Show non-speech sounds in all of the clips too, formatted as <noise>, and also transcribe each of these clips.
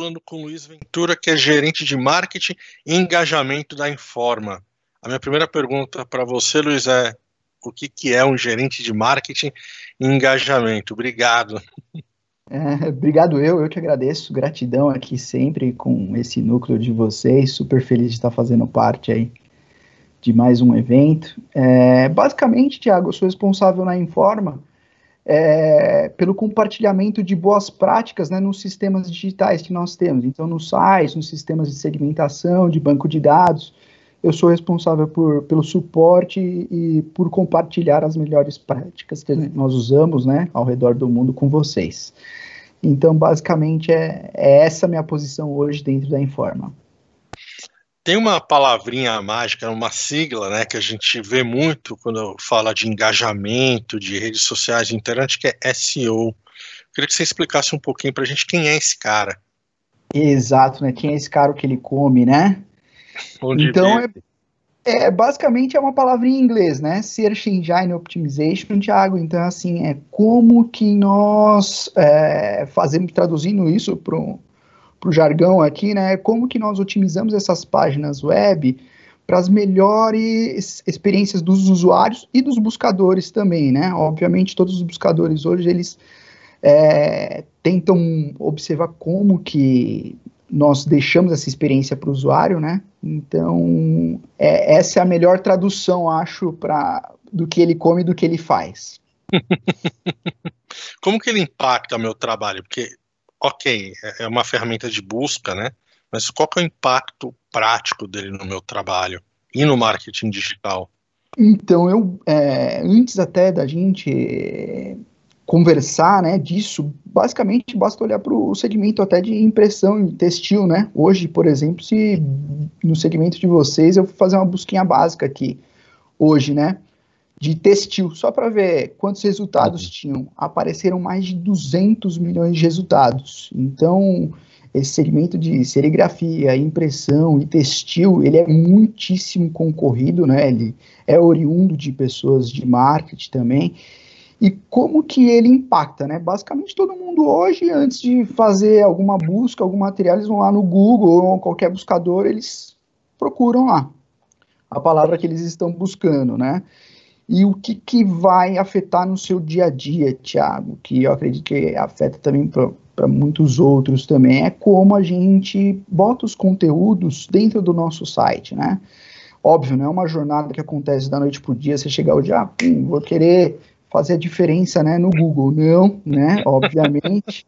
falando com o Luiz Ventura, que é gerente de marketing e engajamento da Informa. A minha primeira pergunta para você, Luiz, é o que, que é um gerente de marketing e engajamento? Obrigado. É, obrigado eu, eu te agradeço, gratidão aqui sempre com esse núcleo de vocês, super feliz de estar fazendo parte aí de mais um evento. É, basicamente, Tiago, eu sou responsável na Informa é, pelo compartilhamento de boas práticas né, nos sistemas digitais que nós temos. Então, nos sites, nos sistemas de segmentação, de banco de dados, eu sou responsável por, pelo suporte e por compartilhar as melhores práticas que nós usamos né, ao redor do mundo com vocês. Então, basicamente, é, é essa minha posição hoje dentro da Informa. Tem uma palavrinha mágica, uma sigla, né, que a gente vê muito quando fala de engajamento, de redes sociais, de internet, que é SEO. Queria que você explicasse um pouquinho para a gente quem é esse cara. Exato, né? Quem é esse cara que ele come, né? Onde então, é, é, basicamente é uma palavra em inglês, né? Search Engine Optimization, Thiago. Então, assim, é como que nós é, fazemos, traduzindo isso para o jargão aqui, né? Como que nós otimizamos essas páginas web para as melhores experiências dos usuários e dos buscadores também, né? Obviamente, todos os buscadores hoje, eles é, tentam observar como que nós deixamos essa experiência para o usuário, né? Então, é, essa é a melhor tradução, acho, para do que ele come e do que ele faz. <laughs> Como que ele impacta meu trabalho? Porque, ok, é, é uma ferramenta de busca, né? Mas qual que é o impacto prático dele no meu trabalho e no marketing digital? Então, eu, é, antes até da gente conversar, né, disso, basicamente basta olhar para o segmento até de impressão textil, né? Hoje, por exemplo, se no segmento de vocês eu fazer uma busquinha básica aqui, hoje, né, de textil, só para ver quantos resultados uhum. tinham, apareceram mais de 200 milhões de resultados. Então, esse segmento de serigrafia, impressão e textil, ele é muitíssimo concorrido, né? Ele é oriundo de pessoas de marketing também e como que ele impacta, né? Basicamente todo mundo hoje, antes de fazer alguma busca, algum material, eles vão lá no Google ou qualquer buscador, eles procuram lá a palavra que eles estão buscando, né? E o que, que vai afetar no seu dia a dia, Thiago, que eu acredito que afeta também para muitos outros também, é como a gente bota os conteúdos dentro do nosso site, né? Óbvio, não é uma jornada que acontece da noite para o dia, você chegar dia, ah, pum, vou querer fazer a diferença né, no Google. Não, né? <laughs> Obviamente,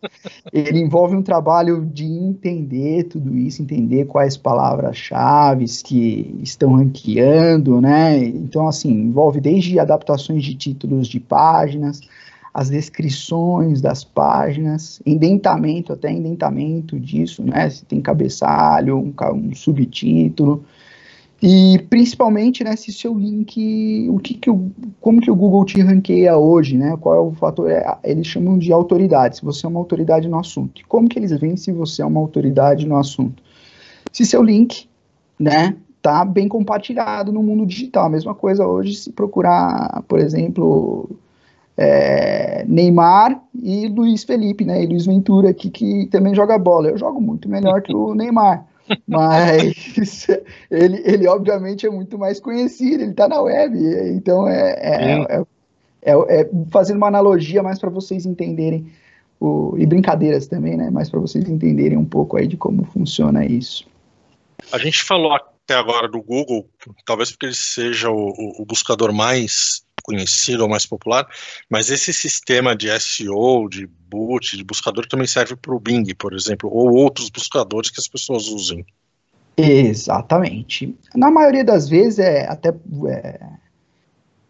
ele envolve um trabalho de entender tudo isso, entender quais palavras-chave que estão ranqueando, né? Então, assim, envolve desde adaptações de títulos de páginas, as descrições das páginas, indentamento, até indentamento disso, né? Se tem cabeçalho, um, um subtítulo. E principalmente, né, se seu link, o que, que o, como que o Google te ranqueia hoje, né? Qual é o fator? É, eles chamam de autoridade, se você é uma autoridade no assunto. Como que eles veem se você é uma autoridade no assunto? Se seu link, né, tá bem compartilhado no mundo digital. A mesma coisa hoje se procurar, por exemplo, é, Neymar e Luiz Felipe, né? E Luiz Ventura aqui que também joga bola. Eu jogo muito melhor que o Neymar. Mas <laughs> ele, ele obviamente é muito mais conhecido, ele está na web, então é, é, é, é, é fazendo uma analogia mais para vocês entenderem, o, e brincadeiras também, né? Mais para vocês entenderem um pouco aí de como funciona isso. A gente falou até agora do Google, talvez porque ele seja o, o buscador mais conhecido ou mais popular, mas esse sistema de SEO, de boot, de buscador também serve para o Bing, por exemplo, ou outros buscadores que as pessoas usem. Exatamente. Na maioria das vezes é até é,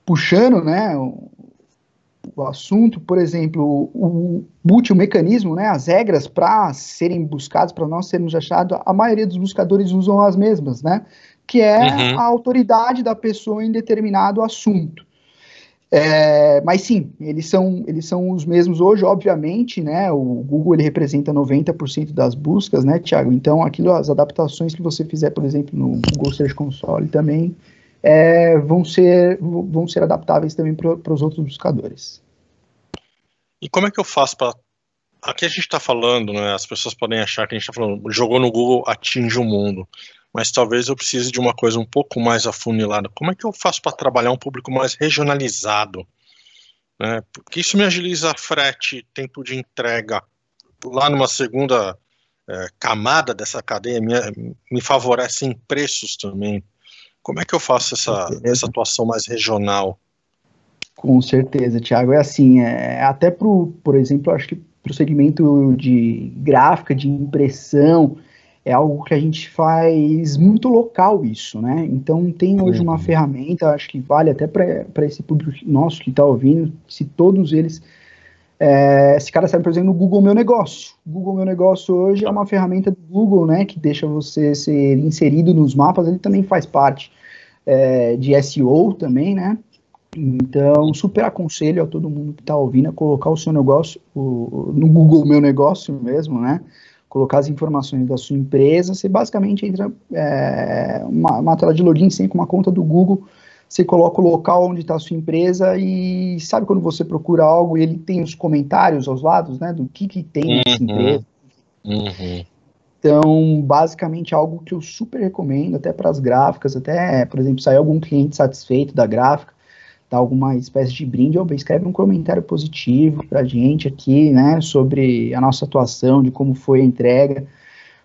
puxando, né, o, o, assunto, por exemplo, o, boot, o mecanismo, né, as regras para serem buscados, para nós sermos achados, a maioria dos buscadores usam as mesmas, né, que é uhum. a autoridade da pessoa em determinado assunto. É, mas sim, eles são, eles são os mesmos hoje, obviamente, né? O Google ele representa 90% das buscas, né, Thiago? Então, aquilo, as adaptações que você fizer, por exemplo, no Google Search Console também é, vão, ser, vão ser adaptáveis também para os outros buscadores. E como é que eu faço para aqui a gente está falando, né? As pessoas podem achar que a gente está falando, jogou no Google, atinge o mundo. Mas talvez eu precise de uma coisa um pouco mais afunilada. Como é que eu faço para trabalhar um público mais regionalizado? Né? Porque isso me agiliza frete, tempo de entrega. Lá numa segunda é, camada dessa cadeia, me, me favorece em preços também. Como é que eu faço essa, essa atuação mais regional? Com certeza, Thiago. É assim, é, até pro, por exemplo, acho que para o segmento de gráfica, de impressão, é algo que a gente faz muito local isso, né? Então tem hoje uhum. uma ferramenta, acho que vale até para esse público nosso que está ouvindo, se todos eles é, esse cara serve, por exemplo, no Google Meu Negócio. O Google Meu Negócio hoje é uma ferramenta do Google, né, que deixa você ser inserido nos mapas, ele também faz parte é, de SEO também, né, então, super aconselho a todo mundo que está ouvindo a colocar o seu negócio o, no Google Meu Negócio mesmo, né? Colocar as informações da sua empresa. Você basicamente entra é, uma, uma tela de login sem com uma conta do Google. Você coloca o local onde está a sua empresa e sabe quando você procura algo e ele tem os comentários aos lados, né? Do que, que tem nessa uhum. empresa. Uhum. Então, basicamente, algo que eu super recomendo, até para as gráficas, até, por exemplo, sair algum cliente satisfeito da gráfica, dar alguma espécie de brinde, ou escreve um comentário positivo para a gente aqui, né, sobre a nossa atuação, de como foi a entrega,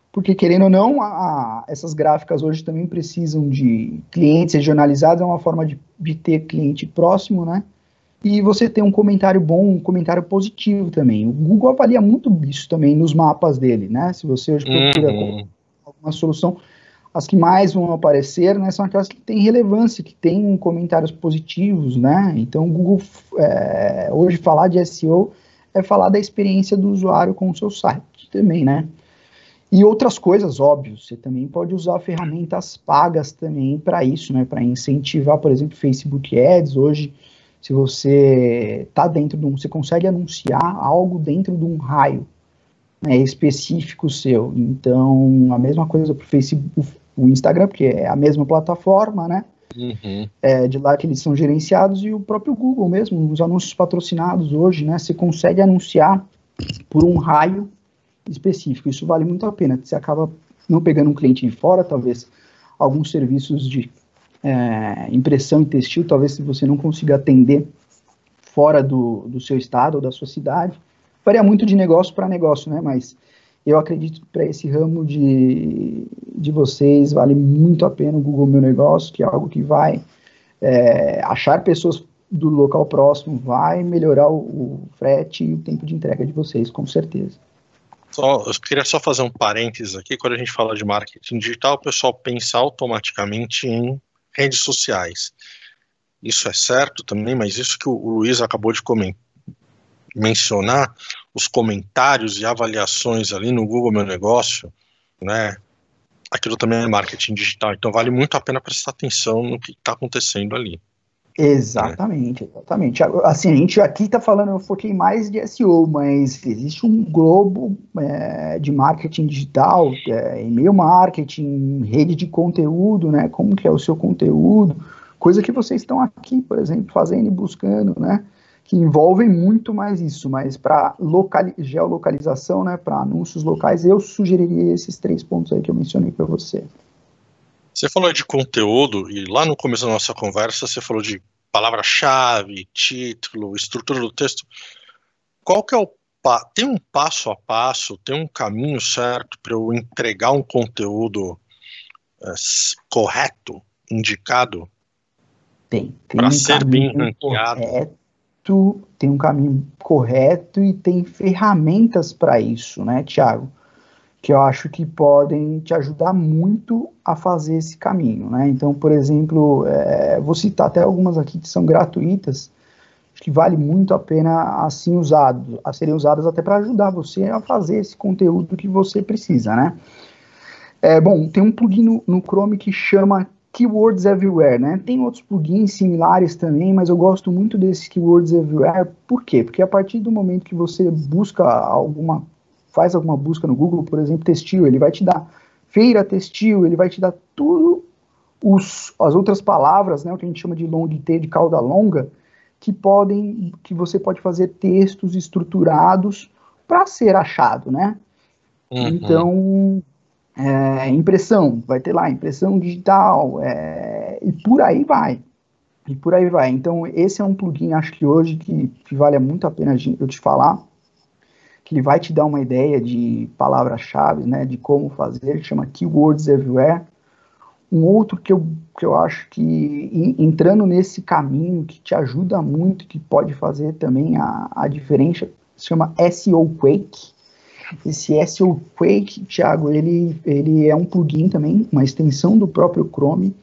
porque querendo ou não, a, a, essas gráficas hoje também precisam de clientes regionalizados, é uma forma de, de ter cliente próximo, né, e você tem um comentário bom, um comentário positivo também. O Google avalia muito isso também nos mapas dele, né, se você hoje procura uhum. alguma solução, as que mais vão aparecer né, são aquelas que têm relevância, que têm comentários positivos, né? Então, Google, é, hoje, falar de SEO é falar da experiência do usuário com o seu site também, né? E outras coisas, óbvio, você também pode usar ferramentas pagas também para isso, né? Para incentivar, por exemplo, Facebook Ads. Hoje, se você está dentro de um, você consegue anunciar algo dentro de um raio né, específico seu. Então, a mesma coisa para o Facebook, o Instagram, porque é a mesma plataforma, né? Uhum. É, de lá que eles são gerenciados e o próprio Google mesmo, os anúncios patrocinados hoje, né? Você consegue anunciar por um raio específico. Isso vale muito a pena. Você acaba não pegando um cliente de fora, talvez alguns serviços de é, impressão e textil, talvez se você não consiga atender fora do, do seu estado ou da sua cidade. Varia muito de negócio para negócio, né? Mas eu acredito que para esse ramo de, de vocês vale muito a pena o Google Meu Negócio, que é algo que vai é, achar pessoas do local próximo, vai melhorar o, o, frete e o tempo de entrega de vocês, com certeza. Só, eu queria só fazer um parênteses aqui, quando a gente fala de marketing digital, o pessoal pensa automaticamente em redes sociais. Isso é certo também, mas isso que o Luiz acabou de comentar, mencionar, os comentários e avaliações ali no Google Meu Negócio, né? Aquilo também é marketing digital, então vale muito a pena prestar atenção no que está acontecendo ali. Exatamente, né? exatamente. Assim, a gente aqui está falando, eu foquei mais de SEO, mas existe um globo é, de marketing digital, é, e-mail marketing, rede de conteúdo, né? Como que é o seu conteúdo, coisa que vocês estão aqui, por exemplo, fazendo e buscando, né? Que envolvem muito mais isso, mas para geolocalização, né, para anúncios locais, eu sugeriria esses três pontos aí que eu mencionei para você. Você falou de conteúdo e lá no começo da nossa conversa você falou de palavra-chave, título, estrutura do texto. Qual que é o tem um passo a passo, tem um caminho certo para eu entregar um conteúdo é, correto, indicado? Tem. tem para um ser bem ranqueado. Correto correto, tem um caminho correto e tem ferramentas para isso, né, Tiago? Que eu acho que podem te ajudar muito a fazer esse caminho, né? Então, por exemplo, é, vou citar até algumas aqui que são gratuitas, que vale muito a pena assim usado, a serem usadas até para ajudar você a fazer esse conteúdo que você precisa, né? É, bom, tem um plugin no, no Chrome que chama Keywords Everywhere, né? Tem outros plugins similares também, mas eu gosto muito desse Keywords Everywhere. Por quê? Porque a partir do momento que você busca alguma, faz alguma busca no Google, por exemplo, textil, ele vai te dar feira textil, ele vai te dar tudo os, as outras palavras, né, o que a gente chama de long T, de cauda longa, que podem, que você pode fazer textos estruturados para ser achado, né? Uhum. Então, é, impressão, vai ter lá impressão digital, é, e por aí vai. E por aí vai. Então, esse é um plugin, acho que hoje, que, que vale muito a pena eu te falar, que ele vai te dar uma ideia de palavras-chave, né, de como fazer, chama Keywords Everywhere. Um outro que eu, que eu acho que, entrando nesse caminho, que te ajuda muito, que pode fazer também a, a diferença, se chama SEO Quake. Esse SEO Quake, Thiago, ele, ele é um plugin também, uma extensão do próprio Chrome,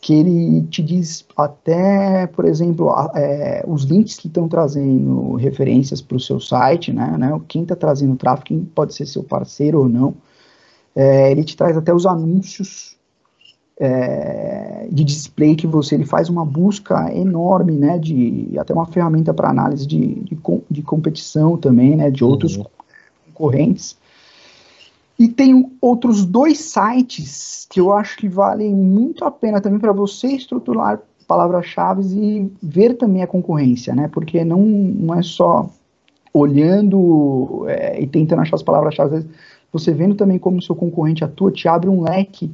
que ele te diz até, por exemplo, é, os links que estão trazendo referências para o seu site, né, né, quem está trazendo tráfego, quem pode ser seu parceiro ou não, é, ele te traz até os anúncios é, de display que você, ele faz uma busca enorme, né, de até uma ferramenta para análise de, de, de, competição também, né, de outros uhum. Concorrentes, e tem outros dois sites que eu acho que valem muito a pena também para você estruturar palavras-chave e ver também a concorrência, né? Porque não, não é só olhando é, e tentando achar as palavras-chave, você vendo também como o seu concorrente atua, te abre um leque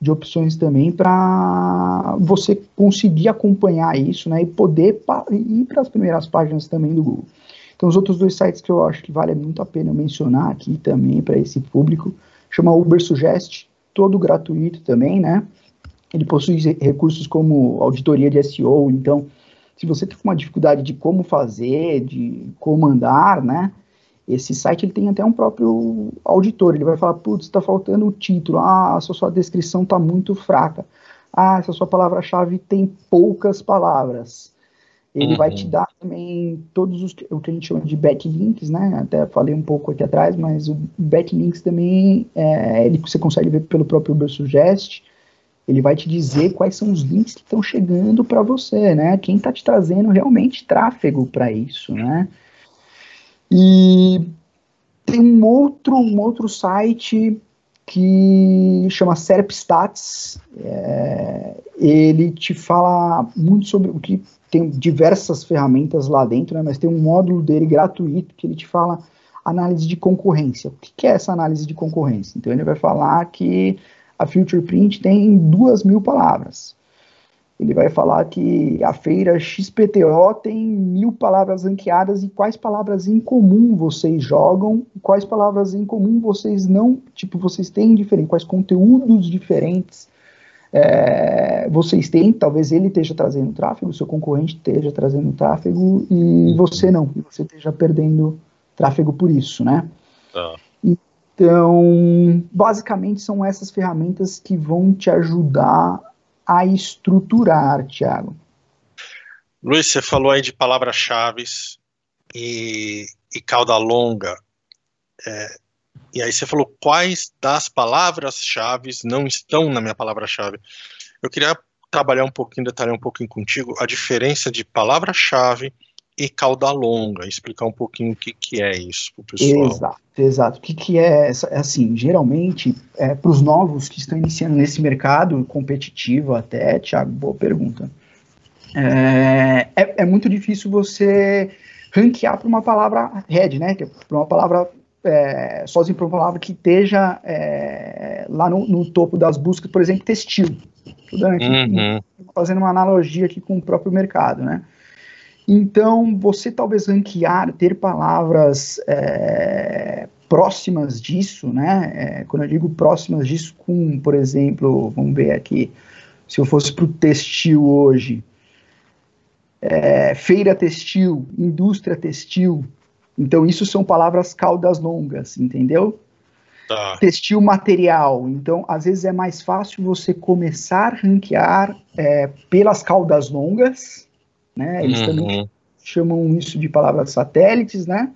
de opções também para você conseguir acompanhar isso, né? E poder ir para as primeiras páginas também do Google. Então, os outros dois sites que eu acho que vale muito a pena mencionar aqui também para esse público, chama Uber Suggest, todo gratuito também, né? Ele possui recursos como auditoria de SEO, então, se você tem uma dificuldade de como fazer, de comandar, né? Esse site ele tem até um próprio auditor, ele vai falar, putz, está faltando o título, ah, a sua descrição está muito fraca, ah, essa sua palavra-chave tem poucas palavras. Ele uhum. vai te uhum. dar também todos os o que a gente chama de backlinks, né? Até falei um pouco aqui atrás, mas o backlinks também é, ele, você consegue ver pelo próprio Ubersuggest. Ele vai te dizer quais são os links que estão chegando para você, né? Quem está te trazendo realmente tráfego para isso, né? E tem um outro, um outro site que chama Serpstats. É, ele te fala muito sobre o que tem diversas ferramentas lá dentro, né, mas tem um módulo dele gratuito que ele te fala análise de concorrência. O que, é essa análise de concorrência? Então ele vai falar que a Future Print tem duas mil palavras. Ele vai falar que a feira XPTO tem mil palavras ranqueadas e quais palavras em comum vocês jogam, e quais palavras em comum vocês não, tipo, vocês têm diferente, quais conteúdos diferentes é, vocês têm, talvez ele esteja trazendo tráfego, seu concorrente esteja trazendo tráfego e você não, e você esteja perdendo tráfego por isso, né? Tá. Então, basicamente são essas ferramentas que vão te ajudar a estruturar, Thiago. Luiz, você falou aí de palavras-chave e, e cauda longa. É, e aí você falou quais das palavras-chave não estão na minha palavra-chave. Eu queria trabalhar um pouquinho, detalhar um pouquinho contigo a diferença de palavra-chave e cauda longa, explicar um pouquinho o que, que é isso para o pessoal. Exato, exato. O que, que é, é assim, geralmente, é, para os novos que estão iniciando nesse mercado competitivo até, Thiago, boa pergunta. É, é, é muito difícil você ranquear para uma palavra head, né? É para uma palavra é, sozinho para uma palavra que esteja é, lá no, no, topo das buscas, por exemplo, textil. Aqui, uhum. Fazendo uma analogia aqui com o próprio mercado, né? Então, você talvez ranquear, ter palavras é, próximas disso, né? É, quando eu digo próximas disso, com, por exemplo, vamos ver aqui, se eu fosse para o textil hoje, é, feira textil, indústria textil, então, isso são palavras caudas longas, entendeu? Tá. Textil material. Então, às vezes é mais fácil você começar a ranquear é, pelas caudas longas, né? Eles uhum. também chamam isso de palavras satélites, né?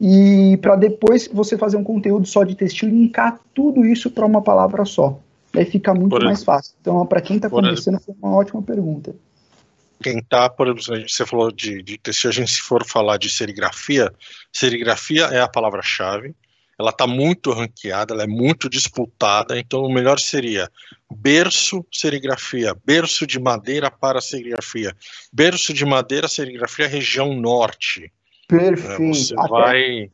E para depois você fazer um conteúdo só de textil e linkar tudo isso para uma palavra só. Aí fica muito Por mais fácil. Então, para quem está começando, foi uma ótima pergunta quem está, por exemplo, você falou de, de se a gente for falar de serigrafia, serigrafia é a palavra-chave, ela está muito ranqueada, ela é muito disputada, então o melhor seria berço serigrafia, berço de madeira para serigrafia, berço de madeira serigrafia região norte. Perfeito. Você Até... vai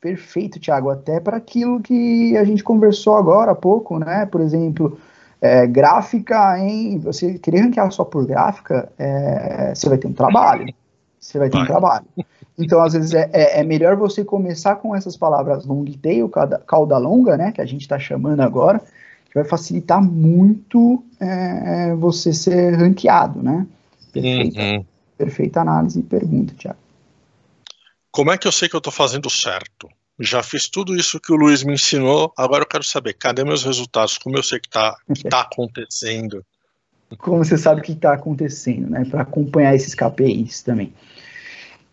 Perfeito, Thiago. Até para aquilo que a gente conversou agora há pouco, né? Por exemplo, é, gráfica em. Você querer ranquear só por gráfica, é, você vai ter um trabalho. Você vai ter vai. um trabalho. Então, às vezes, é, é, é, melhor você começar com essas palavras long tail, cauda longa, né? Que a gente está chamando agora, que vai facilitar muito é, você ser ranqueado, né? Perfeita, uhum. perfeita análise e pergunta, Thiago. Como é que eu sei que eu estou fazendo certo? Já fiz tudo isso que o Luiz me ensinou, agora eu quero saber, cadê meus resultados? Como eu sei que está tá acontecendo? Como você sabe o que está acontecendo, né? Para acompanhar esses KPIs também.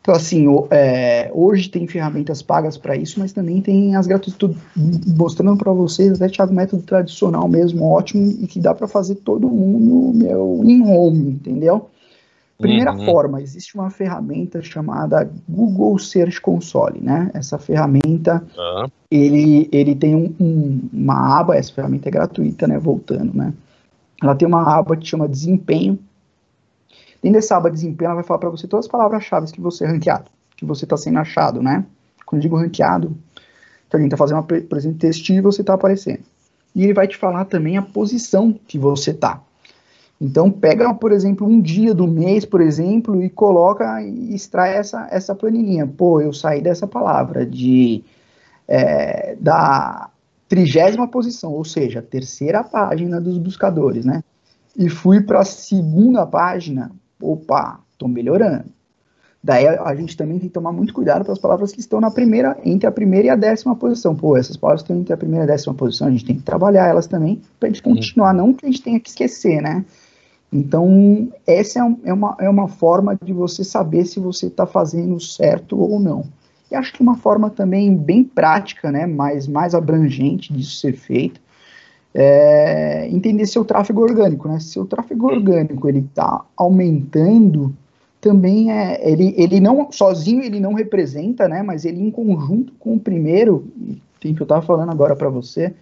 Então, assim, é, hoje tem ferramentas pagas para isso, mas também tem as gratuitas, mostrando para vocês, até Thiago, método tradicional mesmo, ótimo, e que dá para fazer todo mundo, meu, em home, entendeu? Primeira uhum. forma, existe uma ferramenta chamada Google Search Console, né? Essa ferramenta, uhum. ele, ele tem um, um, uma aba, essa ferramenta é gratuita, né? Voltando, né? Ela tem uma aba que chama Desempenho. Dentro dessa aba Desempenho, ela vai falar para você todas as palavras-chave que você é ranqueado, que você está sendo achado, né? Quando eu digo ranqueado, que alguém está fazendo, uma, exemplo, teste e você está aparecendo. E ele vai te falar também a posição que você está. Então pega, por exemplo, um dia do mês, por exemplo, e coloca e extrai essa, essa planilhinha. Pô, eu saí dessa palavra de é, da trigésima posição, ou seja, terceira página dos buscadores, né? E fui para a segunda página, opa, estou melhorando. Daí a, a, gente também tem que tomar muito cuidado para as palavras que estão na primeira, entre a primeira e a décima posição. Pô, essas palavras estão entre a primeira e a décima posição, a gente tem que trabalhar elas também para a gente continuar, não que a gente tenha que esquecer, né? Então, essa é, é, uma, é uma forma de você saber se você está fazendo certo ou não. E acho que uma forma também bem prática, né, mais, mais abrangente disso ser feito, é entender seu tráfego orgânico. Né? Se o tráfego orgânico ele está aumentando, também é ele, ele não sozinho ele não representa, né, mas ele em conjunto com o primeiro, tem que eu estava falando agora para você,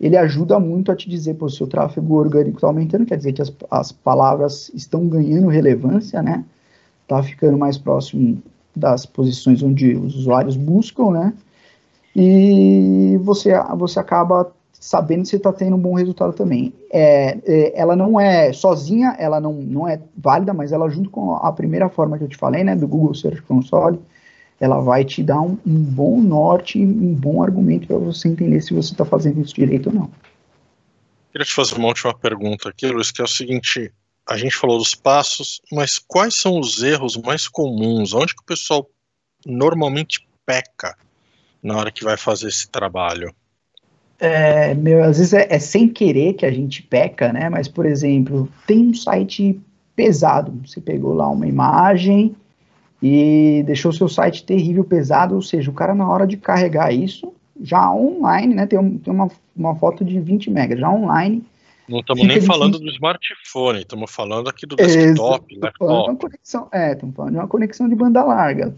ele ajuda muito a te dizer, pô, seu tráfego orgânico está aumentando, quer dizer que as, as palavras estão ganhando relevância, né? Está ficando mais próximo das posições onde os usuários buscam, né? E você, você acaba sabendo se está tendo um bom resultado também. É, é, ela não é sozinha, ela não, não é válida, mas ela junto com a primeira forma que eu te falei, né, do Google Search Console, ela vai te dar um, um bom norte, um bom argumento para você entender se você está fazendo isso direito ou não. Queria te fazer uma última pergunta aqui, Luiz, que é o seguinte: a gente falou dos passos, mas quais são os erros mais comuns? Onde que o pessoal normalmente peca na hora que vai fazer esse trabalho? É, meu, às vezes é, é, sem querer que a gente peca, né? Mas, por exemplo, tem um site pesado. Você pegou lá uma imagem e deixou seu site terrível, pesado, ou seja, o cara na hora de carregar isso, já online, né, tem, um, tem uma, uma foto de 20 megas, já online. Não estamos nem falando do smartphone, estamos falando aqui do desktop, é, laptop. Conexão, é, estamos falando de uma conexão de banda larga.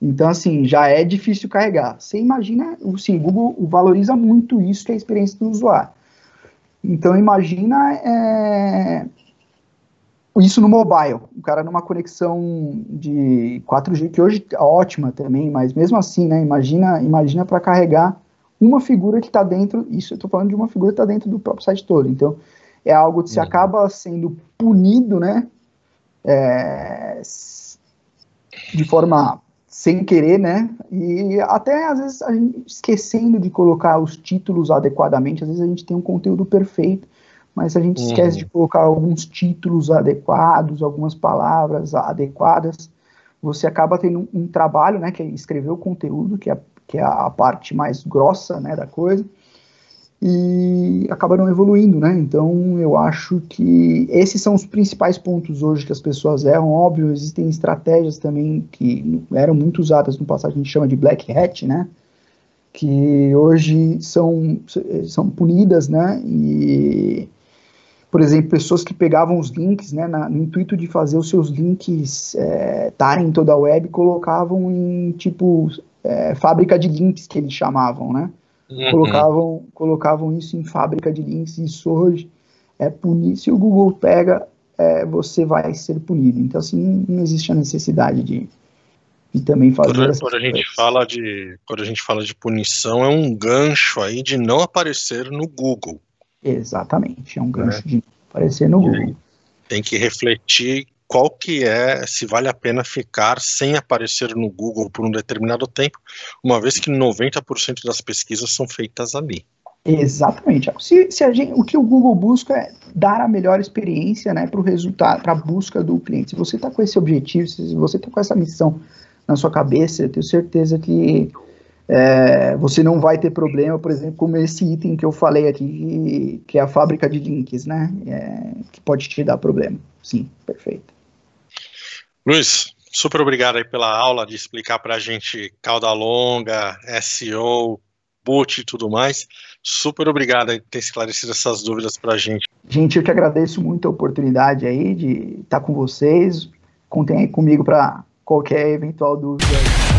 Então, assim, já é difícil carregar. Você imagina, assim, o Google valoriza muito isso, que é a experiência do usuário. Então, imagina é, isso no mobile, o cara numa conexão de 4G, que hoje é ótima também, mas mesmo assim, né, imagina, imagina para carregar uma figura que está dentro, isso eu estou falando de uma figura que está dentro do próprio site todo, então é algo que se uhum. acaba sendo punido, né, é, de forma sem querer, né, e até às vezes a gente esquecendo de colocar os títulos adequadamente, às vezes a gente tem um conteúdo perfeito, mas a gente uhum. esquece de colocar alguns títulos adequados, algumas palavras adequadas, você acaba tendo um, um trabalho, né, que é escrever o conteúdo, que é, que é a parte mais grossa, né, da coisa, e acaba não evoluindo, né, então eu acho que esses são os principais pontos hoje que as pessoas erram, óbvio, existem estratégias também que eram muito usadas no passado, a gente chama de black hat, né, que hoje são, são punidas, né, e por exemplo, pessoas que pegavam os links, né, na, no intuito de fazer os seus links estarem é, em toda a web, colocavam em tipo é, fábrica de links que eles chamavam, né? Uhum. Colocavam, colocavam isso em fábrica de links. Isso hoje é punido. Se o Google pega, é, você vai ser punido. Então, assim, não existe a necessidade de, e também fazer quando, quando a gente fala de quando a gente fala de punição é um gancho aí de não aparecer no Google exatamente é um gancho é. de não aparecer no Google tem que refletir qual que é se vale a pena ficar sem aparecer no Google por um determinado tempo uma vez que 90% das pesquisas são feitas ali Exatamente. Se, se gente, o que o Google busca é dar a melhor experiência né, para o resultado, para a busca do cliente. Se você está com esse objetivo, se você está com essa missão na sua cabeça, eu tenho certeza que é, você não vai ter problema, por exemplo, como esse item que eu falei aqui, que é a fábrica de links, né? É, que pode te dar problema. Sim, perfeito. Luiz, super obrigado aí pela aula de explicar para a gente cauda longa, SEO, boot e tudo mais. Super obrigado por ter esclarecido essas dúvidas para a gente. Gente, eu que agradeço muito a oportunidade aí de estar com vocês. Contem aí comigo para qualquer eventual dúvida. Aí,